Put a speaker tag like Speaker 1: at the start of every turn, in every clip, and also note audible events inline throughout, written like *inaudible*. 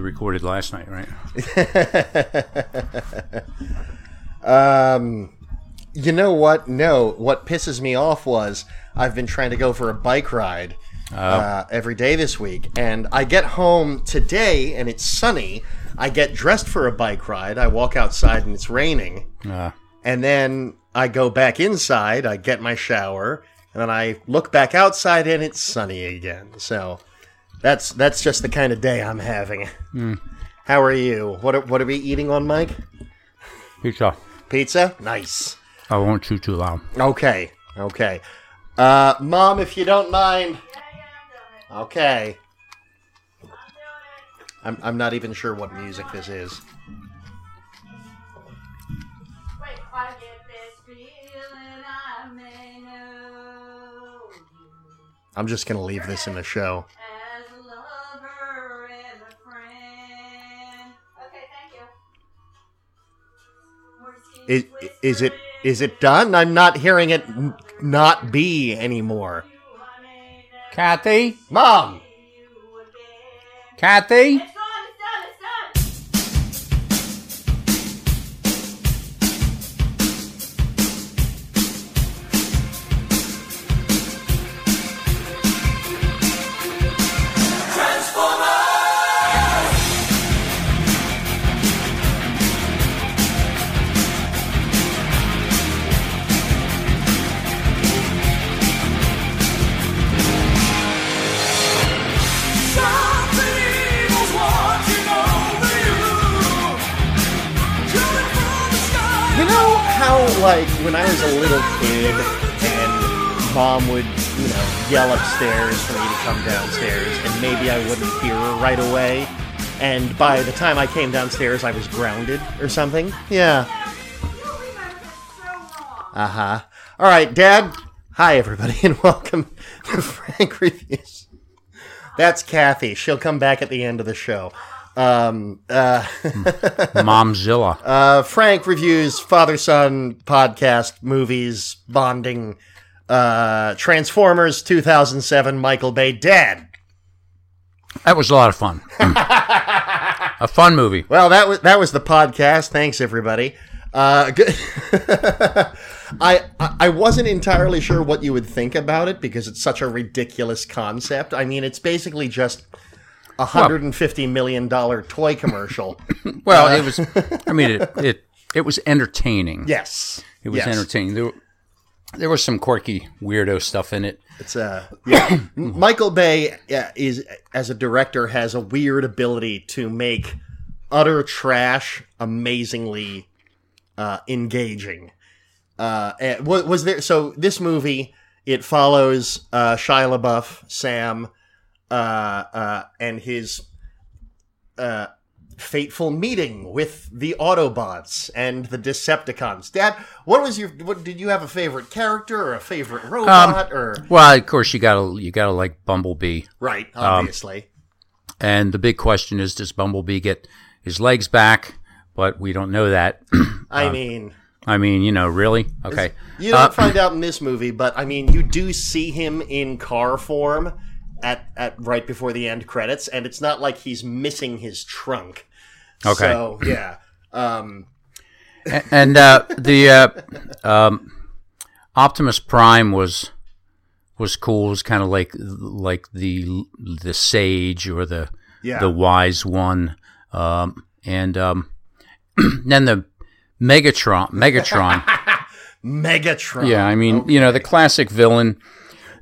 Speaker 1: you recorded last night, right? *laughs*
Speaker 2: Um, you know what? No, what pisses me off was I've been trying to go for a bike ride uh, every day this week, and I get home today and it's sunny. I get dressed for a bike ride. I walk outside and it's raining,
Speaker 1: Uh,
Speaker 2: and then I go back inside. I get my shower, and then I look back outside and it's sunny again. So that's that's just the kind of day I'm having. How are you? What are, what are we eating on, Mike?
Speaker 1: pizza.
Speaker 2: Pizza? Nice.
Speaker 1: I won't chew too loud.
Speaker 2: Okay, okay. Uh, Mom, if you don't mind. Okay. I'm, I'm not even sure what music this is.
Speaker 3: Wait, I get this feeling I may know you
Speaker 2: I'm just gonna leave this in the show. Is, is it is it done? I'm not hearing it n- not be anymore.
Speaker 1: Kathy?
Speaker 2: Mom!
Speaker 1: Kathy?
Speaker 2: How, like, when I was a little kid and mom would, you know, yell upstairs for me to come downstairs, and maybe I wouldn't hear her right away, and by the time I came downstairs, I was grounded or something? Yeah. Uh huh. All right, Dad. Hi, everybody, *laughs* and welcome to Frank Reviews. That's Kathy. She'll come back at the end of the show. Um, uh,
Speaker 1: Momzilla. *laughs*
Speaker 2: uh, Frank reviews father son podcast, movies, bonding, uh, Transformers 2007, Michael Bay, Dad.
Speaker 1: That was a lot of fun. a fun movie.
Speaker 2: Well, that was that was the podcast. Thanks, everybody. Uh, good. *laughs* I I- wasn't entirely sure what you would think about it because it's such a ridiculous concept. I mean, it's basically just hundred and fifty million dollar toy commercial. *laughs*
Speaker 1: Well, it was. I mean, it it, it was entertaining.
Speaker 2: yes,
Speaker 1: It was
Speaker 2: Yes.
Speaker 1: entertaining. There, there was some quirky weirdo stuff in it.
Speaker 2: It's uh, yeah. *coughs* Michael Bay uh, is as a director has a weird ability to make utter trash amazingly uh, engaging. Uh, and wa- was there? So this movie it follows uh, Shia LaBeouf, Sam, uh, uh, and his uh, fateful meeting with the Autobots and the Decepticons. Dad, what was your? What did you have a favorite character or a favorite robot or?
Speaker 1: Well, of course, you gotta you gotta like Bumblebee.
Speaker 2: Right, obviously.
Speaker 1: And the big question is, does Bumblebee get his legs back? But we don't know that. *clears throat*
Speaker 2: I mean,
Speaker 1: I mean, you know, really? Okay.
Speaker 2: you don't find out in this movie, but I mean, you do see him in car form at at right before the end credits, and it's not like he's missing his trunk.
Speaker 1: Okay.
Speaker 2: So yeah. Um,
Speaker 1: and uh, the uh, um, Optimus Prime was was cool. It was kind of like like the the sage or the
Speaker 2: Yeah.
Speaker 1: the wise one. Um, and um, *clears throat* then the Megatron Megatron. *laughs*
Speaker 2: Megatron.
Speaker 1: yeah, I mean, you know, the classic villain.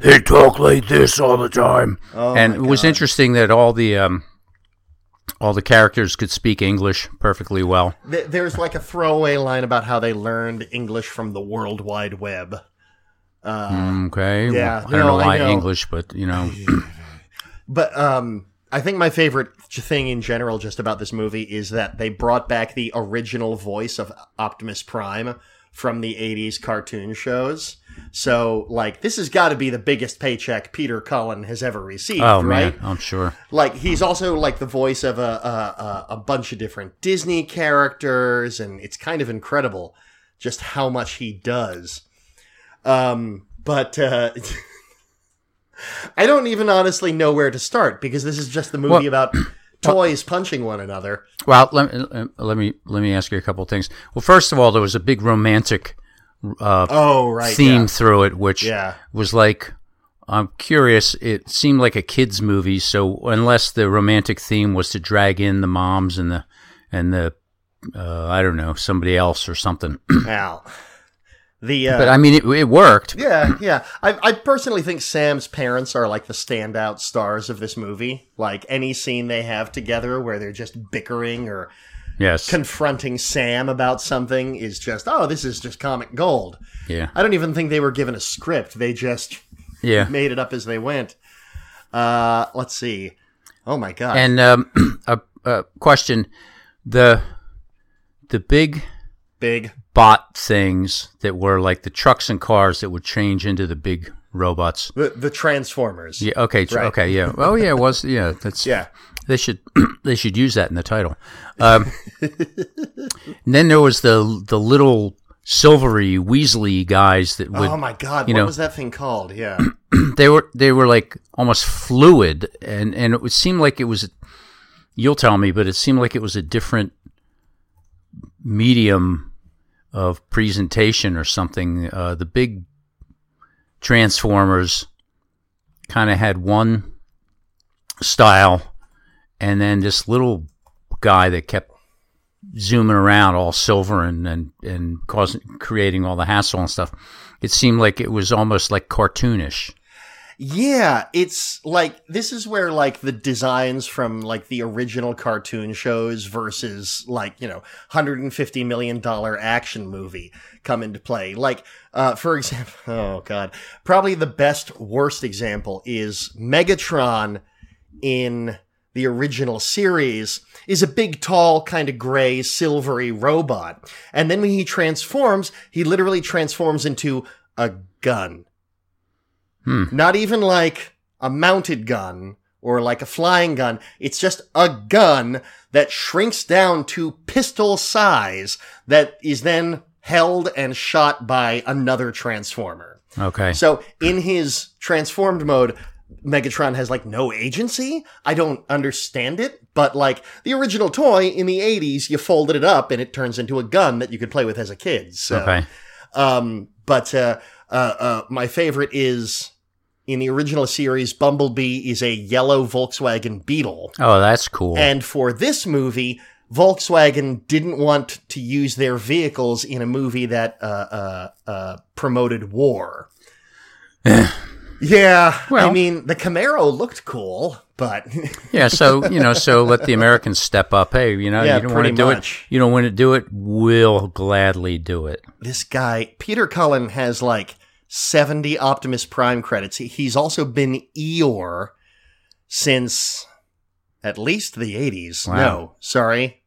Speaker 1: They talk like this all the time.
Speaker 2: Oh
Speaker 1: and it was interesting that all the um, all the characters could speak English perfectly well.
Speaker 2: Th- There's like a throwaway line about how they learned English from the World Wide Web. Uh,
Speaker 1: Okay.
Speaker 2: Yeah,
Speaker 1: Well, I don't
Speaker 2: no,
Speaker 1: know why
Speaker 2: know.
Speaker 1: English, but you know. *clears throat*
Speaker 2: But um, I think my favorite thing in general just about this movie is that they brought back the original voice of Optimus Prime from the 80s cartoon shows. So, like, this has got to be the biggest paycheck Peter Cullen has ever received,
Speaker 1: Oh
Speaker 2: right?
Speaker 1: man, I'm sure.
Speaker 2: Like, he's also like the voice of a, a, a, bunch of different Disney characters, and it's kind of incredible just how much he does. Um, but uh, *laughs* I don't even honestly know where to start because this is just the movie
Speaker 1: Well-
Speaker 2: about *clears throat* toys punching one another.
Speaker 1: Well, let, me- let me let me ask you a couple of things. Well, first of all, there was a big romantic uh,
Speaker 2: Oh, right.
Speaker 1: theme
Speaker 2: yeah.
Speaker 1: through it, which
Speaker 2: Yeah.
Speaker 1: was like, I'm curious. It seemed like a kids' movie, so unless the romantic theme was to drag in the moms and the and the uh, I don't know somebody else or something, *clears throat*
Speaker 2: Al. The uh,
Speaker 1: but I mean it, it worked.
Speaker 2: yeah, yeah. I, I personally think Sam's parents are like the standout stars of this movie. Like any scene they have together where they're just bickering or
Speaker 1: Yes,
Speaker 2: confronting Sam about something is just, oh, this is just comic gold.
Speaker 1: yeah,
Speaker 2: I don't even think they were given a script. They just
Speaker 1: yeah. *laughs*
Speaker 2: made it up as they went. Uh, let's see. Oh my god.
Speaker 1: And um, *clears throat* a, a question: the the big
Speaker 2: Big.
Speaker 1: bot things that were like the trucks and cars that would change into the big robots.
Speaker 2: The the Transformers.
Speaker 1: Yeah. Okay.
Speaker 2: Right.
Speaker 1: Okay. Yeah. Oh, yeah. It was. Yeah. That's.
Speaker 2: Yeah.
Speaker 1: They should. *clears throat* they should use that in the title. Um, and *laughs* then there was the the little silvery Weasley guys that would.
Speaker 2: oh my god,
Speaker 1: you
Speaker 2: what
Speaker 1: know-
Speaker 2: was that thing called? Yeah. *clears throat*
Speaker 1: they were they were like almost fluid, and and it would seem like it was. You'll tell me, but it seemed like it was a different medium of presentation or something. Uh, the big Transformers kind of had one style, and then this little guy that kept zooming around all silver and and and causing creating all the hassle and stuff. It seemed like it was almost like cartoonish.
Speaker 2: Yeah, it's like this is where like the designs from like the original cartoon shows versus like, you know, 150 million dollar action movie come into play. Like uh for example, *laughs* oh god, probably the best worst example is Megatron in the original series is a big, tall, kind of gray, silvery robot. And then when he transforms, he literally transforms into a gun.
Speaker 1: Hmm.
Speaker 2: Not even like a mounted gun or like a flying gun. It's just a gun that shrinks down to pistol size that is then held and shot by another transformer.
Speaker 1: Okay.
Speaker 2: So in his transformed mode, Megatron has like no agency. I don't understand it, but like the original toy in the 80s, you folded it up and it turns into a gun that you could play with as a kid. So,
Speaker 1: Okay.
Speaker 2: um, but uh, uh, uh, my favorite is in the original series, Bumblebee is a yellow Volkswagen Beetle.
Speaker 1: Oh, that's cool.
Speaker 2: And for this movie, Volkswagen didn't want to use their vehicles in a movie that uh, uh, uh, promoted war. *sighs* yeah, I mean the Camaro looked cool, but *laughs*
Speaker 1: yeah. So you know, so let the Americans step up. Hey, you know,
Speaker 2: Yeah,
Speaker 1: you don't want to do
Speaker 2: much.
Speaker 1: it. You don't want to do it. We'll gladly do it.
Speaker 2: this guy Peter Cullen has like seventy Optimus Prime credits. He's also been Eeyore since at least the eighties.
Speaker 1: Wow.
Speaker 2: No, sorry,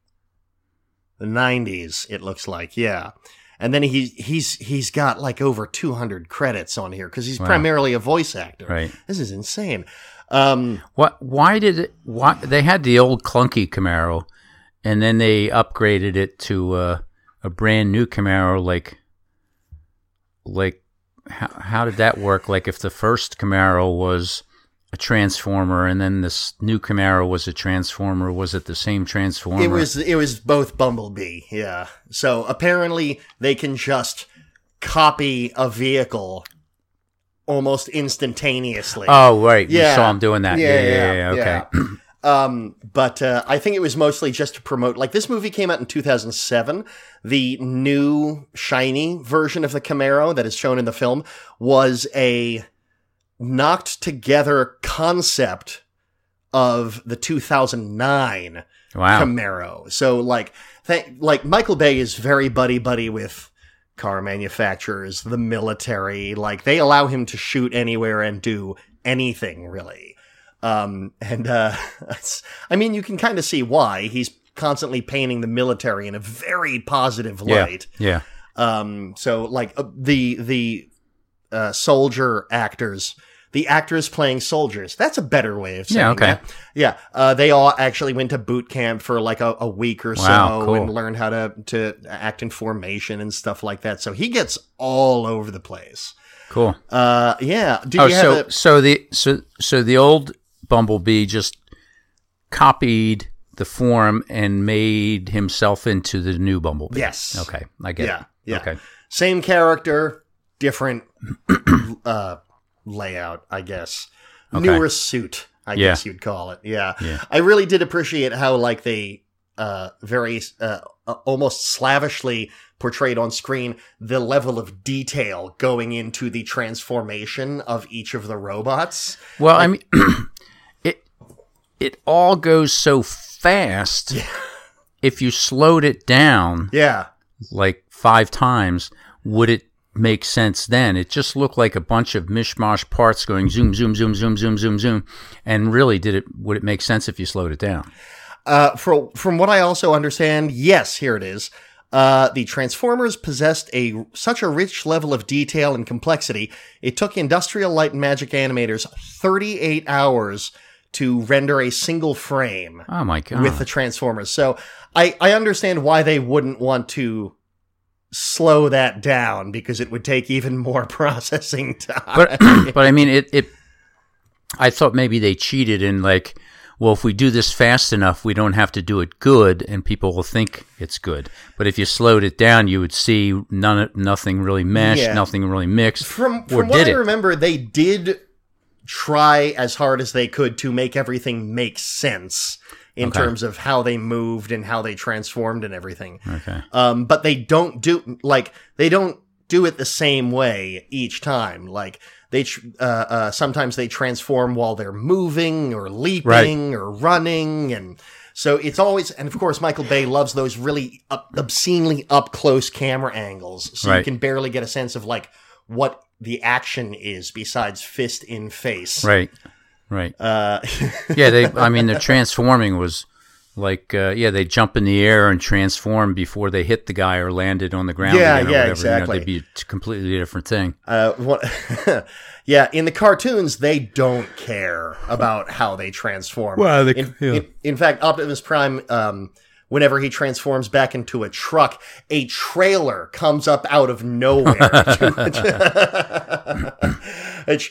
Speaker 2: the nineties. It looks like yeah. And then he he's he's got like over 200 credits on here because he's
Speaker 1: Wow.
Speaker 2: primarily a voice actor.
Speaker 1: Right.
Speaker 2: This is insane. Um,
Speaker 1: What? Why did it? Why they had the old clunky Camaro, and then they upgraded it to uh, a brand new Camaro. Like, like how how did that work? Like, if the first Camaro was a transformer, and then this new Camaro was a transformer, was it the same transformer?
Speaker 2: it was it was both Bumblebee. Yeah. So apparently they can just copy a vehicle almost instantaneously.
Speaker 1: Oh, right.
Speaker 2: Yeah.
Speaker 1: You saw him doing that. Yeah, yeah, yeah. okay.
Speaker 2: yeah. *clears throat* Um, but uh, I think it was mostly just to promote. Like this movie came out in 2007. The new shiny version of the Camaro that is shown in the film was a knocked together concept of the 2009
Speaker 1: Wow.
Speaker 2: Camaro. So like, th- like Michael Bay is very buddy buddy with car manufacturers, the military. Like they allow him to shoot anywhere and do anything really. Um, and uh, *laughs* I mean, you can kind of see why he's constantly painting the military in a very positive light.
Speaker 1: Yeah.
Speaker 2: Um, so like uh, the the uh, soldier actors, the actors playing soldiers. That's a better way of saying
Speaker 1: Yeah, okay.
Speaker 2: that. Yeah, uh, they all actually went to boot camp for like a, a week or
Speaker 1: Wow,
Speaker 2: so
Speaker 1: cool.
Speaker 2: and learned how to to act in formation and stuff like that. So he gets all over the place.
Speaker 1: Cool.
Speaker 2: Uh, yeah. Did
Speaker 1: Oh,
Speaker 2: you have
Speaker 1: so
Speaker 2: a,
Speaker 1: so the so so the old Bumblebee just copied the form and made himself into the new Bumblebee.
Speaker 2: Yes.
Speaker 1: Okay, I get
Speaker 2: Yeah,
Speaker 1: it.
Speaker 2: yeah.
Speaker 1: Okay.
Speaker 2: Same character, different *clears throat* uh, layout, I guess.
Speaker 1: Okay.
Speaker 2: Newer suit, I
Speaker 1: Yeah.
Speaker 2: guess you'd call it. Yeah.
Speaker 1: Yeah.
Speaker 2: I really did appreciate how like they uh very uh, almost slavishly portrayed on screen the level of detail going into the transformation of each of the robots.
Speaker 1: Well, I mean, *clears throat* it all goes so fast. If you slowed it down
Speaker 2: Yeah.
Speaker 1: like five times, would it make sense then? It just looked like a bunch of mishmash parts going zoom, zoom, zoom, zoom, zoom, zoom, zoom. And really, did it? Would it make sense if you slowed it down?
Speaker 2: Uh, for, from what I also understand, yes, here it is. Uh, the Transformers possessed a such a rich level of detail and complexity. It took Industrial Light and Magic animators 38 hours to render a single frame
Speaker 1: Oh my god!
Speaker 2: with the Transformers. So I, I understand why they wouldn't want to slow that down because it would take even more *laughs* processing time.
Speaker 1: but *clears throat* but I mean it it I thought maybe they cheated in like well if we do this fast enough we don't have to do it good and people will think it's good but if you slowed it down you would see none nothing really meshed
Speaker 2: Yeah.
Speaker 1: nothing really mixed
Speaker 2: from from what I
Speaker 1: it
Speaker 2: remember, they did try as hard as they could to make everything make sense in
Speaker 1: Okay.
Speaker 2: terms of how they moved and how they transformed and everything.
Speaker 1: okay
Speaker 2: Um, but they don't do like they don't do it the same way each time. Like they tr- uh, uh, sometimes they transform while they're moving or leaping or running and. So it's always, and of course, Michael Bay loves those really up, obscenely up close camera angles, so you can barely get a sense of like what the action is besides fist in face.
Speaker 1: right right
Speaker 2: Uh, *laughs*
Speaker 1: yeah they I mean the transforming was like uh, yeah they jump in the air and transform before they hit the guy or landed on the ground
Speaker 2: Yeah,
Speaker 1: again or
Speaker 2: yeah,
Speaker 1: whatever.
Speaker 2: exactly.
Speaker 1: you know, they'd be a t- completely different thing
Speaker 2: uh, what, *laughs* yeah, in the cartoons, they don't care about how they transform.
Speaker 1: Well, they-
Speaker 2: in,
Speaker 1: yeah.
Speaker 2: in, in fact, Optimus Prime, um, whenever he transforms back into a truck, a trailer comes up out of nowhere. *laughs* It's-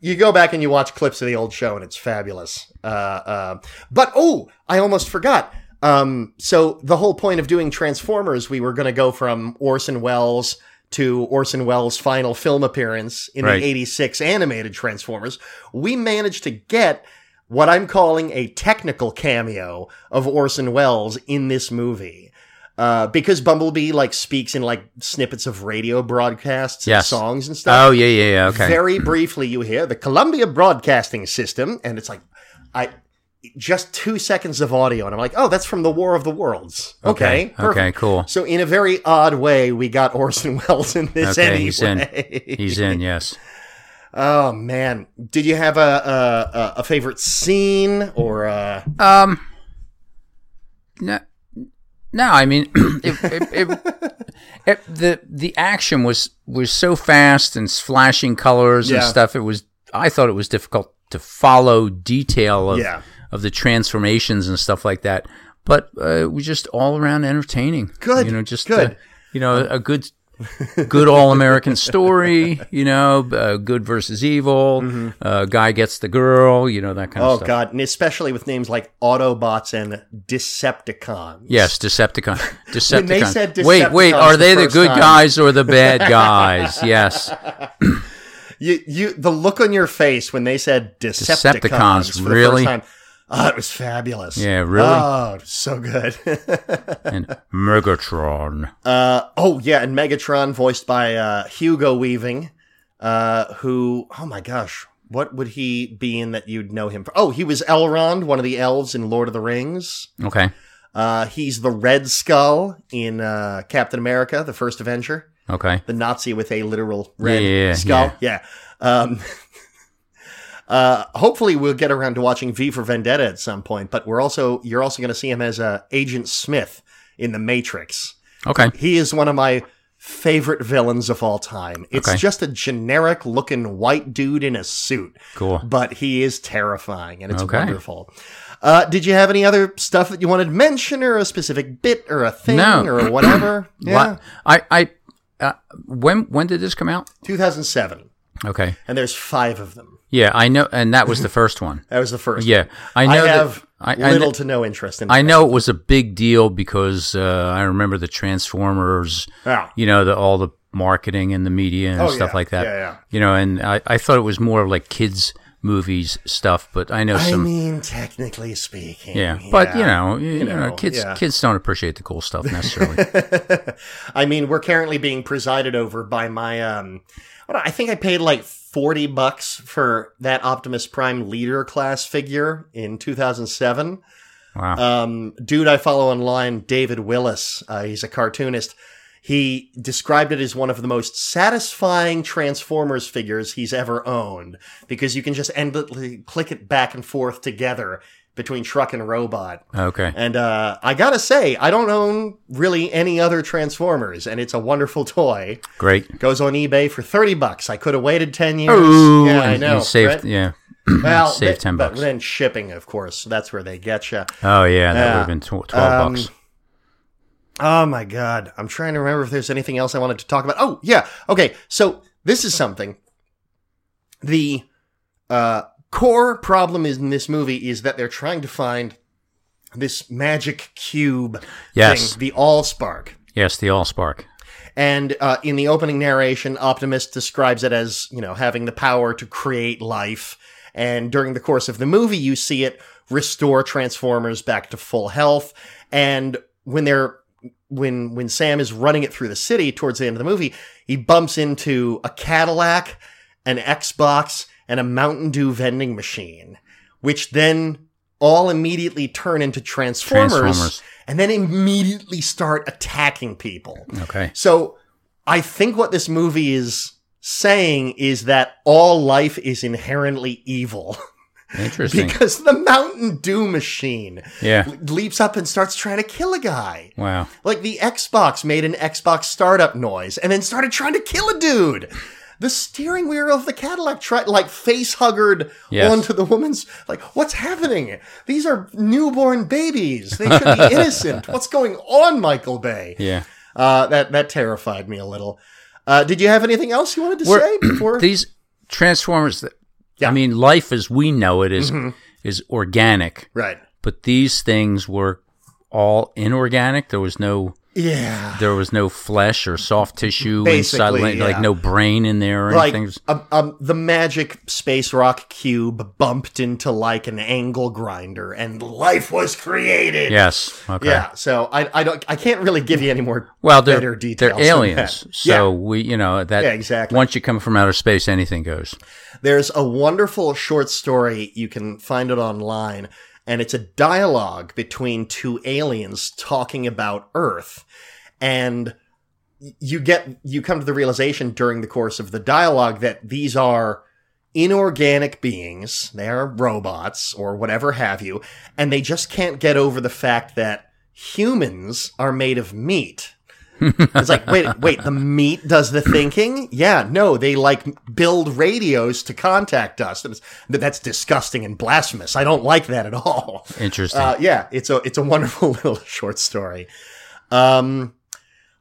Speaker 2: you go back and you watch clips of the old show, and it's fabulous. Uh, uh, but oh, I almost forgot. Um, so the whole point of doing Transformers, we were going to go from Orson Welles to Orson Welles' final film appearance in
Speaker 1: Right.
Speaker 2: the 86 animated Transformers. We managed to get what I'm calling a technical cameo of Orson Welles in this movie. Uh, because Bumblebee like speaks in like snippets of radio broadcasts and songs and stuff.
Speaker 1: oh yeah yeah yeah okay
Speaker 2: Very briefly, you hear the Columbia Broadcasting System, and it's like, I just two seconds of audio, and I'm like, oh, that's from the War of the Worlds. Okay,
Speaker 1: okay
Speaker 2: perfect.
Speaker 1: cool
Speaker 2: So in a very odd way, we got Orson *laughs* Welles in this
Speaker 1: Okay,
Speaker 2: anyway.
Speaker 1: he's in. He's in, yes.
Speaker 2: Oh man, did you have a a, a, a favorite scene or uh
Speaker 1: Um, no, no. I mean, *clears throat* it, it, it, *laughs* it, the the action was was so fast and flashing colors and stuff. It was. I thought it was difficult to follow detail of
Speaker 2: Yeah.
Speaker 1: of the transformations and stuff like that. But uh, it was just all around entertaining.
Speaker 2: Good,
Speaker 1: You know, just
Speaker 2: good.
Speaker 1: uh, you know, a good. Good all American story, you know, uh, good versus evil. Uh, guy gets the girl, you know that kind of
Speaker 2: Mm-hmm. Oh god, and especially with names like Autobots and Decepticons.
Speaker 1: Yes, Decepticon. *laughs* Decepticon.
Speaker 2: they said
Speaker 1: wait, wait, are they the
Speaker 2: first
Speaker 1: good
Speaker 2: time-
Speaker 1: guys or the bad *laughs* guys? yes.
Speaker 2: You, you, the look on your face when they said Decepticons,
Speaker 1: Decepticons,
Speaker 2: for the
Speaker 1: really?
Speaker 2: first time. Oh, it was fabulous.
Speaker 1: Yeah, really?
Speaker 2: Oh, so good. *laughs*
Speaker 1: And Megatron.
Speaker 2: uh, oh yeah, and Megatron, voiced by uh, Hugo Weaving, uh, who, oh my gosh, what would he be in that you'd know him for? Oh, he was Elrond, one of the elves in Lord of the Rings.
Speaker 1: Okay.
Speaker 2: Uh, he's the Red Skull in uh, Captain America: The First Avenger.
Speaker 1: Okay.
Speaker 2: the Nazi with a literal red
Speaker 1: Yeah, yeah,
Speaker 2: skull. Yeah. Um, uh, hopefully we'll get around to watching V for Vendetta at some point, but we're also you're also going to see him as uh, Agent Smith in The Matrix.
Speaker 1: Okay.
Speaker 2: He is one of my favorite villains of all time. It's
Speaker 1: Okay.
Speaker 2: just a generic looking white dude in a suit,
Speaker 1: Cool.
Speaker 2: but he is terrifying and it's
Speaker 1: Okay.
Speaker 2: wonderful. Uh, did you have any other stuff that you wanted to mention, or a specific bit, or a thing,
Speaker 1: No.
Speaker 2: or *clears throat* whatever? Yeah,
Speaker 1: I, I, uh, when, when did this come out?
Speaker 2: 2007.
Speaker 1: Okay.
Speaker 2: and there's five of them.
Speaker 1: Yeah, I know, and that was the first one. *laughs*
Speaker 2: That was the first.
Speaker 1: Yeah, I
Speaker 2: I
Speaker 1: know. that-
Speaker 2: have
Speaker 1: I, I
Speaker 2: little
Speaker 1: kn-
Speaker 2: to no interest in.
Speaker 1: I know it was a big deal because uh, I remember the Transformers.
Speaker 2: Yeah.
Speaker 1: You know, the all the marketing and the media and
Speaker 2: Oh,
Speaker 1: stuff
Speaker 2: yeah.
Speaker 1: like that.
Speaker 2: Yeah, yeah.
Speaker 1: You know, and I, I thought it was more of like kids movies stuff, but I know
Speaker 2: I mean, technically speaking.
Speaker 1: yeah, but you know, you, you know,
Speaker 2: know,
Speaker 1: kids
Speaker 2: yeah.
Speaker 1: kids don't appreciate the cool stuff *laughs* necessarily.
Speaker 2: I mean, we're currently being presided over by my um. I think I paid like forty bucks for that Optimus Prime leader class figure in two thousand seven.
Speaker 1: wow.
Speaker 2: Um, dude I follow online, David Willis. Uh, he's a cartoonist. He described it as one of the most satisfying Transformers figures he's ever owned because you can just endlessly click it back and forth together between truck and robot.
Speaker 1: okay.
Speaker 2: And uh, I gotta say, I don't own really any other Transformers, and it's a wonderful toy.
Speaker 1: Great.
Speaker 2: Goes on eBay for thirty bucks. I could have waited ten years.
Speaker 1: Ooh,
Speaker 2: yeah, I know.
Speaker 1: Saved,
Speaker 2: right?
Speaker 1: yeah. *clears throat*
Speaker 2: well, *clears throat*
Speaker 1: saved
Speaker 2: th-
Speaker 1: 10
Speaker 2: but then shipping, of course, that's where they get you.
Speaker 1: Oh yeah, that
Speaker 2: Yeah.
Speaker 1: would have been tw- twelve
Speaker 2: Um,
Speaker 1: bucks.
Speaker 2: Oh my god. I'm trying to remember if there's anything else I wanted to talk about. Oh, yeah. Okay. So this is something. The uh, core problem in this movie is that they're trying to find this magic cube
Speaker 1: Yes.
Speaker 2: thing, the Allspark.
Speaker 1: Yes, the Allspark.
Speaker 2: And uh, in the opening narration, Optimus describes it as, you know, having the power to create life. And during the course of the movie, you see it restore Transformers back to full health. And when they're when when Sam is running it through the city towards the end of the movie, he bumps into a Cadillac, an Xbox, and a Mountain Dew vending machine, which then all immediately turn into Transformers,
Speaker 1: Transformers.
Speaker 2: and then immediately start attacking people.
Speaker 1: Okay.
Speaker 2: So I think what this movie is saying is that all life is inherently evil *laughs*
Speaker 1: Interesting.
Speaker 2: because the Mountain Dew machine
Speaker 1: yeah.
Speaker 2: leaps up and starts trying to kill a guy.
Speaker 1: Wow.
Speaker 2: Like the Xbox made an Xbox startup noise and then started trying to kill a dude. The steering wheel of the Cadillac tried like face huggered
Speaker 1: Yes.
Speaker 2: onto the woman's like what's happening? These are newborn babies. They should be *laughs* innocent. What's going on, Michael Bay?
Speaker 1: Yeah.
Speaker 2: Uh, that that terrified me a little. Uh, did you have anything else you wanted to
Speaker 1: We're-
Speaker 2: say *clears throat* before?
Speaker 1: These Transformers. that-
Speaker 2: Yeah.
Speaker 1: I mean, life as we know it is-
Speaker 2: Mm-hmm.
Speaker 1: is organic,
Speaker 2: right.
Speaker 1: but these things were all inorganic. There was no
Speaker 2: Yeah.
Speaker 1: there was no flesh or soft tissue
Speaker 2: Basically,
Speaker 1: inside, like, like
Speaker 2: yeah.
Speaker 1: no brain in there or
Speaker 2: Like
Speaker 1: anything.
Speaker 2: um, um, the magic space rock cube bumped into like an angle grinder, and life was created.
Speaker 1: Yes. Okay.
Speaker 2: Yeah. So I I don't I can't really give you any more
Speaker 1: Well, they're
Speaker 2: better details.
Speaker 1: they're aliens, so we you know that
Speaker 2: Yeah, exactly.
Speaker 1: once you come from outer space, anything goes.
Speaker 2: There's a wonderful short story. You can find it online. And it's a dialogue between two aliens talking about Earth. And you get, you come to the realization during the course of the dialogue that these are inorganic beings. They are robots or whatever have you. And they just can't get over the fact that humans are made of meat. It's like, wait, wait, the meat does the thinking? Yeah, no, they like build radios to contact us. It's- That's disgusting and blasphemous. I don't like that at all.
Speaker 1: Interesting.
Speaker 2: Uh, yeah, it's a it's a wonderful *laughs* little short story. Um,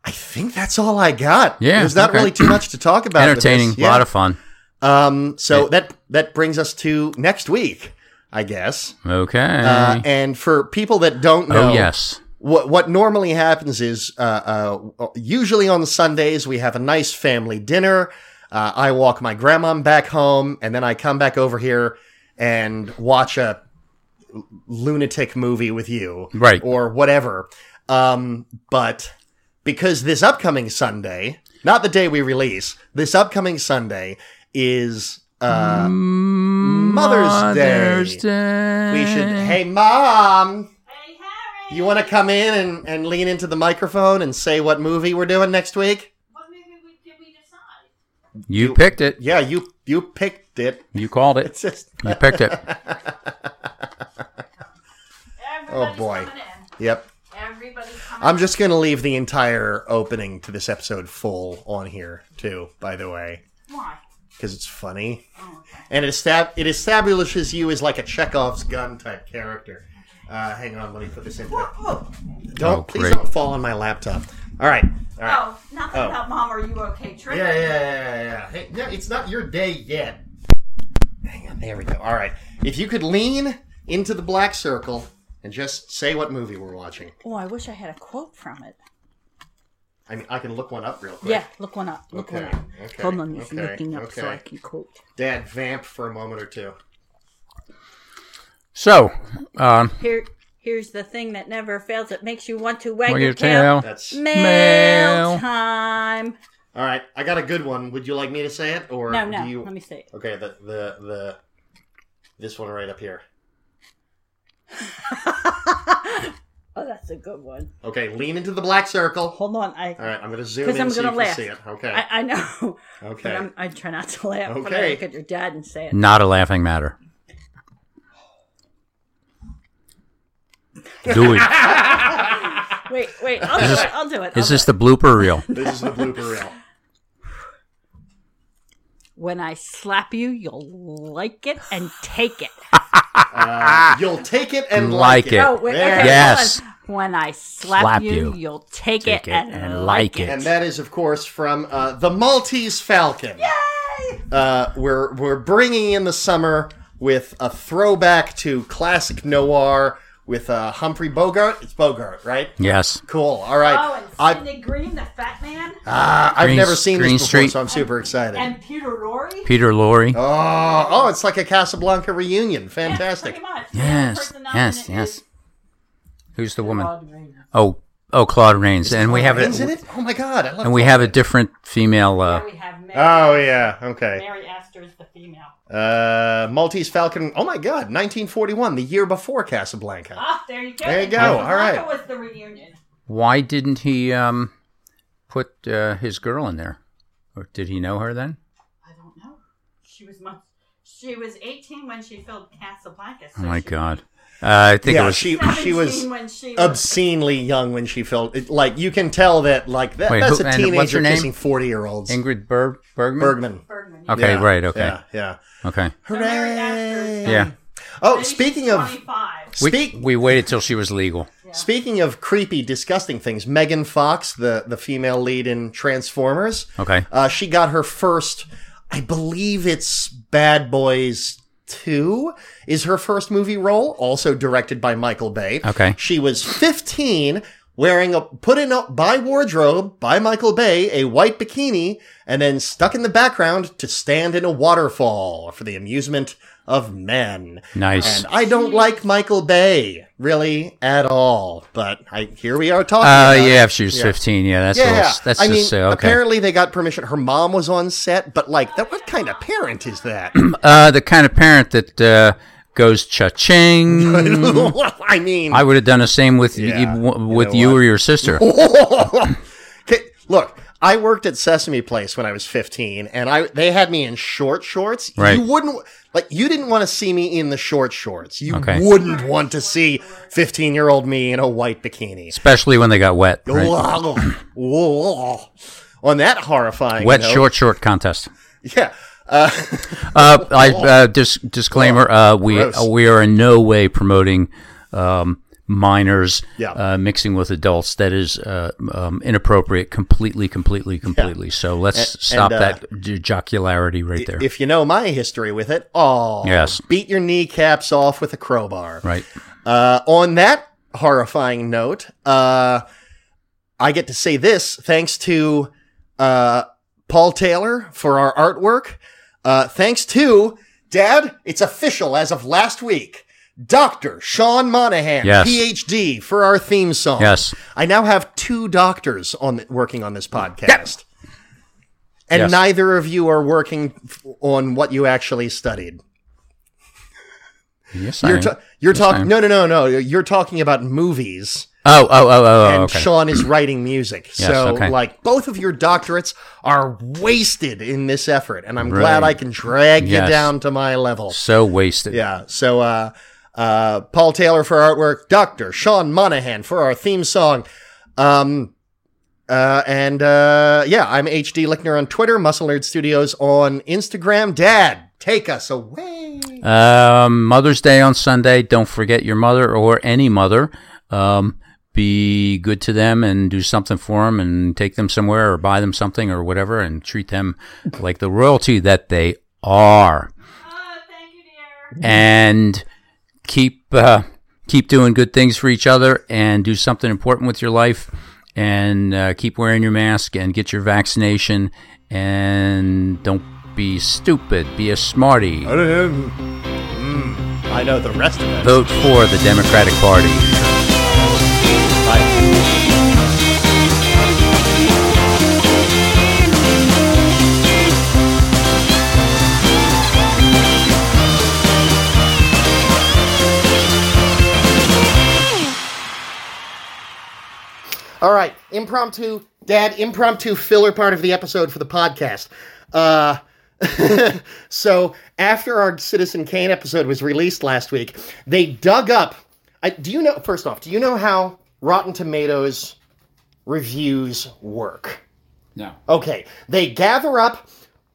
Speaker 2: I think that's all I got.
Speaker 1: Yeah,
Speaker 2: there's not
Speaker 1: okay.
Speaker 2: really too much to talk about.
Speaker 1: Entertaining, a lot of fun.
Speaker 2: Um, so that that brings us to next week, I guess.
Speaker 1: Okay.
Speaker 2: Uh, and for people that don't know,
Speaker 1: oh yes.
Speaker 2: What what normally happens is uh, uh, usually on Sundays we have a nice family dinner. Uh, I walk my grandma back home, and then I come back over here and watch a lunatic movie with you,
Speaker 1: Right.
Speaker 2: or whatever. Um, but because this upcoming Sunday, not the day we release, this upcoming Sunday is uh, Mother's,
Speaker 1: Mother's
Speaker 2: Day.
Speaker 1: Day.
Speaker 2: We should. Hey, mom.
Speaker 3: Hey, Harry!
Speaker 2: You want to come in and, and lean into the microphone and say what movie we're doing next week?
Speaker 3: What movie we- did we decide?
Speaker 1: You picked it.
Speaker 2: Yeah, you you picked it.
Speaker 1: You called it.
Speaker 2: It's just
Speaker 1: You picked it.
Speaker 3: oh
Speaker 2: boy.
Speaker 3: in.
Speaker 2: yep.
Speaker 3: Everybody's coming
Speaker 2: I'm just gonna leave the entire opening to this episode full on here too. By the way.
Speaker 3: Why?
Speaker 2: because it's funny
Speaker 3: Oh, okay.
Speaker 2: and it estab- it establishes you as like a Chekhov's gun type character. Uh, hang on, let me put this in. There. Don't
Speaker 1: Oh,
Speaker 2: please
Speaker 1: great.
Speaker 2: don't fall on my laptop. All right. All right.
Speaker 3: Oh, nothing
Speaker 2: Oh.
Speaker 3: about mom. Are you okay? Trick.
Speaker 2: Yeah, yeah, yeah, yeah. Hey, no, it's not your day yet. Hang on, there we go. All right. If you could lean into the black circle and just say what movie we're watching.
Speaker 3: Oh, I wish I had a quote from it.
Speaker 2: I mean, I can look one up real quick.
Speaker 3: Yeah, look one up. Look
Speaker 2: Okay,
Speaker 3: one up.
Speaker 2: okay,
Speaker 3: Hold on, he's
Speaker 2: okay,
Speaker 3: looking up so
Speaker 2: okay.
Speaker 3: I can quote.
Speaker 2: Dad, vamp for a moment or two.
Speaker 1: So, um,
Speaker 3: Here, here's the thing that never fails. It makes you want to wag
Speaker 1: wag
Speaker 3: your
Speaker 1: your
Speaker 3: tail.
Speaker 1: tail.
Speaker 2: That's
Speaker 3: Mail,
Speaker 1: Mail.
Speaker 3: time.
Speaker 2: all right. I got a good one. Would you like me to say it, or
Speaker 3: No, no.
Speaker 2: do you?
Speaker 3: Let me see.
Speaker 2: Okay, the the the this one right up here. *laughs*
Speaker 3: Oh, that's a good one.
Speaker 2: Okay, lean into the black circle.
Speaker 3: Hold on, I.
Speaker 2: All right, I'm going to zoom in
Speaker 3: I'm
Speaker 2: so you
Speaker 3: gonna
Speaker 2: can
Speaker 3: laugh.
Speaker 2: see it. Okay.
Speaker 3: I, I know. *laughs*
Speaker 2: Okay.
Speaker 3: But I'm, I try not to laugh when I
Speaker 2: Okay.
Speaker 3: look at your dad and say it.
Speaker 1: not a laughing matter. Do it. *laughs*
Speaker 3: Wait, wait. I'll do it. I'll do it. I'll
Speaker 1: Is
Speaker 3: do
Speaker 1: this
Speaker 3: it.
Speaker 1: the blooper reel?
Speaker 2: this is the blooper reel.
Speaker 3: When I slap you, you'll like it and take it. *laughs*
Speaker 2: Uh, you'll take it and like,
Speaker 1: Like
Speaker 2: it.
Speaker 1: it.
Speaker 3: Oh, wait.
Speaker 2: There.
Speaker 3: Okay,
Speaker 1: Yes.
Speaker 3: When I slap,
Speaker 1: Slap
Speaker 3: you,
Speaker 1: you.
Speaker 3: you'll take,
Speaker 1: Take
Speaker 3: it,
Speaker 1: it
Speaker 3: and,
Speaker 1: and
Speaker 3: like
Speaker 1: like
Speaker 3: it.
Speaker 1: it.
Speaker 2: And that is, of course, from uh, the Maltese Falcon.
Speaker 3: Yay!
Speaker 2: Uh, we're we're bringing in the summer with a throwback to classic noir with uh, Humphrey Bogart. It's Bogart, right?
Speaker 1: Yes.
Speaker 2: Cool. All right.
Speaker 3: Oh, and
Speaker 2: I,
Speaker 3: Green, the fat man.
Speaker 2: Uh, I've
Speaker 1: Green-
Speaker 2: never seen
Speaker 1: Green
Speaker 2: this before,
Speaker 1: Street.
Speaker 2: so I'm super excited.
Speaker 3: and Peter Lorre.
Speaker 1: Peter Lorre.
Speaker 2: oh, oh, it's like a Casablanca reunion. Fantastic.
Speaker 3: pretty much.
Speaker 1: Yes. Yes. Yes. Who's the woman?
Speaker 3: Claude
Speaker 1: Oh, oh, Claude Rains, and we have
Speaker 2: Rains in
Speaker 1: it,
Speaker 2: it. Oh my god, I love.
Speaker 1: and we have a different female.
Speaker 3: There
Speaker 1: Uh,
Speaker 3: we have Mary.
Speaker 2: Oh yeah. Okay.
Speaker 3: Mary Astor is the female.
Speaker 2: Uh, Maltese Falcon. Oh my God, 1941, the year before Casablanca.
Speaker 3: Ah, there you go.
Speaker 2: There you go.
Speaker 3: Casablanca
Speaker 2: All right.
Speaker 3: was the reunion.
Speaker 1: why didn't he um, put uh, his girl in there? Or did he know her then?
Speaker 3: I don't know. She was much. She was 18 when she filmed Casablanca.
Speaker 1: Oh my
Speaker 3: she
Speaker 1: God. Uh, I think
Speaker 2: yeah,
Speaker 1: it was.
Speaker 2: she she was
Speaker 3: when she was
Speaker 2: obscenely young when she felt it, like you can tell that like that,
Speaker 1: Wait,
Speaker 2: that's
Speaker 1: who-
Speaker 2: a
Speaker 1: and what's
Speaker 2: teenager
Speaker 1: her name?
Speaker 2: kissing 40 year olds.
Speaker 1: Ingrid Berg- Bergman.
Speaker 2: Bergman.
Speaker 3: Bergman.
Speaker 1: Okay,
Speaker 2: Yeah,
Speaker 1: right. Okay,
Speaker 2: Yeah, yeah.
Speaker 1: okay.
Speaker 3: So
Speaker 2: Hooray!
Speaker 1: Yeah,
Speaker 2: Oh,
Speaker 3: Maybe
Speaker 2: speaking of
Speaker 3: 25.
Speaker 1: we we waited till she was legal.
Speaker 2: speaking of creepy, disgusting things, Megan Fox, the the female lead in Transformers,
Speaker 1: Okay.
Speaker 2: uh, she got her first. I believe it's Bad Boys. Two is her first movie role, also directed by Michael Bay.
Speaker 1: Okay.
Speaker 2: She was 15, wearing a put in a, by wardrobe by Michael Bay a white bikini, and then stuck in the background to stand in a waterfall for the amusement of men.
Speaker 1: Nice.
Speaker 2: And I don't like Michael Bay really at all, but I here we are talking.
Speaker 1: Uh, yeah, if she was
Speaker 2: Yeah.
Speaker 1: 15, yeah, that's a
Speaker 2: Yeah,
Speaker 1: little,
Speaker 2: yeah.
Speaker 1: that's
Speaker 2: I
Speaker 1: just
Speaker 2: mean,
Speaker 1: uh, okay.
Speaker 2: apparently they got permission. Her mom was on set, but like, that, what kind of parent is that? *clears throat*
Speaker 1: Uh, the kind of parent that uh, goes cha-ching. *laughs*
Speaker 2: I mean,
Speaker 1: I would have done the same with
Speaker 2: Yeah,
Speaker 1: you,
Speaker 2: you
Speaker 1: with
Speaker 2: know
Speaker 1: you or your sister. *laughs* *laughs*
Speaker 2: Look, I worked at Sesame Place when I was 15, and I they had me in short shorts.
Speaker 1: Right.
Speaker 2: You wouldn't like you didn't want to see me in the short shorts. You
Speaker 1: Okay.
Speaker 2: wouldn't want to see 15 year old me in a white bikini.
Speaker 1: Especially when they got wet. right?
Speaker 2: On that horrifying
Speaker 1: Wet
Speaker 2: note-
Speaker 1: short short contest.
Speaker 2: yeah. Uh,
Speaker 1: Uh, I uh, dis- disclaimer: uh, we
Speaker 2: Gross.
Speaker 1: uh, we are in no way promoting um, minors
Speaker 2: Yeah.
Speaker 1: uh, mixing with adults. That is uh, um, inappropriate. Completely, completely, completely. So let's
Speaker 2: And-
Speaker 1: stop
Speaker 2: and, uh,
Speaker 1: that jocularity right there.
Speaker 2: if you know my history with it, oh,
Speaker 1: Yes.
Speaker 2: beat your kneecaps off with a crowbar.
Speaker 1: right.
Speaker 2: Uh, on that horrifying note, uh, I get to say this thanks to uh, Paul Taylor for our artwork. Uh, thanks to Dad, it's official as of last week. Dr. Sean Monahan,
Speaker 1: Yes.
Speaker 2: PhD, for our theme song.
Speaker 1: Yes.
Speaker 2: I now have two doctors on working on this podcast. And
Speaker 1: Yes.
Speaker 2: neither of you are working on what you actually studied.
Speaker 1: Yes, I
Speaker 2: You're
Speaker 1: am.
Speaker 2: ta- you're
Speaker 1: Yes,
Speaker 2: talking no no no no you're talking about movies
Speaker 1: Oh, oh, oh, oh,
Speaker 2: and
Speaker 1: okay.
Speaker 2: Sean is writing music.
Speaker 1: Yes,
Speaker 2: so
Speaker 1: okay.
Speaker 2: like both of your doctorates are wasted in this effort and I'm glad I can drag
Speaker 1: Yes.
Speaker 2: you down to my level.
Speaker 1: so wasted.
Speaker 2: Yeah. So uh uh Paul Taylor for artwork, Dr. Sean Monahan for our theme song. Um uh, and uh, yeah, I'm HD Lickner on Twitter, Muscle Nerd Studios on Instagram. Dad, take us away.
Speaker 1: Um, Mother's Day on Sunday. Don't forget your mother or any mother. Um, be good to them and do something for them and take them somewhere or buy them something or whatever and treat them like the royalty that they are
Speaker 3: Oh, thank you, dear.
Speaker 1: and keep uh, keep doing good things for each other and do something important with your life and uh, keep wearing your mask and get your vaccination and don't be stupid. Be a smarty.
Speaker 2: I know the rest of it.
Speaker 1: vote for the democratic party
Speaker 2: All right, impromptu, Dad, impromptu filler part of the episode for the podcast. Uh, *laughs* so after our Citizen Kane episode was released last week, they dug up. I, do you know? First off, do you know how Rotten Tomatoes reviews work?
Speaker 1: no
Speaker 2: Okay, they gather up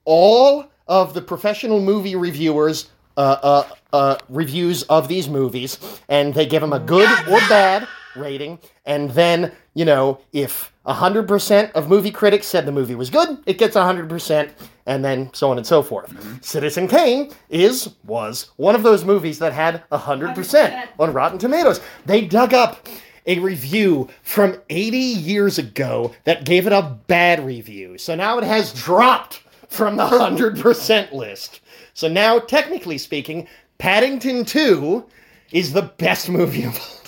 Speaker 2: all of the professional movie reviewers' uh, uh, uh, reviews of these movies, and they give them a good or bad rating. And then, you know, if 100% of movie critics said the movie was good, it gets 100%, and then so on and so forth. Mm-hmm. Citizen Kane is, was one of those movies that had 100%,
Speaker 3: 100%.
Speaker 2: on Rotten Tomatoes. They dug up a review from 80 years ago that gave it a bad review. So now it has dropped from the 100% list. So now, technically speaking, Paddington 2 is the best movie of all.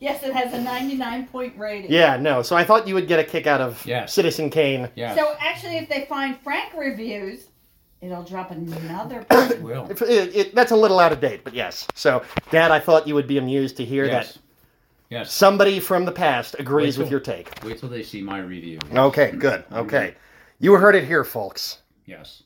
Speaker 3: Yes, it has a 99 point rating.
Speaker 2: Yeah, no. So I thought you would get a kick out of
Speaker 1: Yes.
Speaker 2: Citizen Kane.
Speaker 1: yeah
Speaker 3: So actually, if they find Frank reviews, it'll drop another *coughs* point.
Speaker 1: will
Speaker 2: If- it- it- that's a little out of date, but yes. So, Dad, I thought you would be amused to hear
Speaker 1: yes
Speaker 2: that
Speaker 1: yes
Speaker 2: somebody from the past agrees
Speaker 1: Wait
Speaker 2: with
Speaker 1: till-
Speaker 2: your take.
Speaker 1: wait till they see my review
Speaker 2: Okay, good. Mm-hmm. Okay. You heard it here, folks.
Speaker 1: yes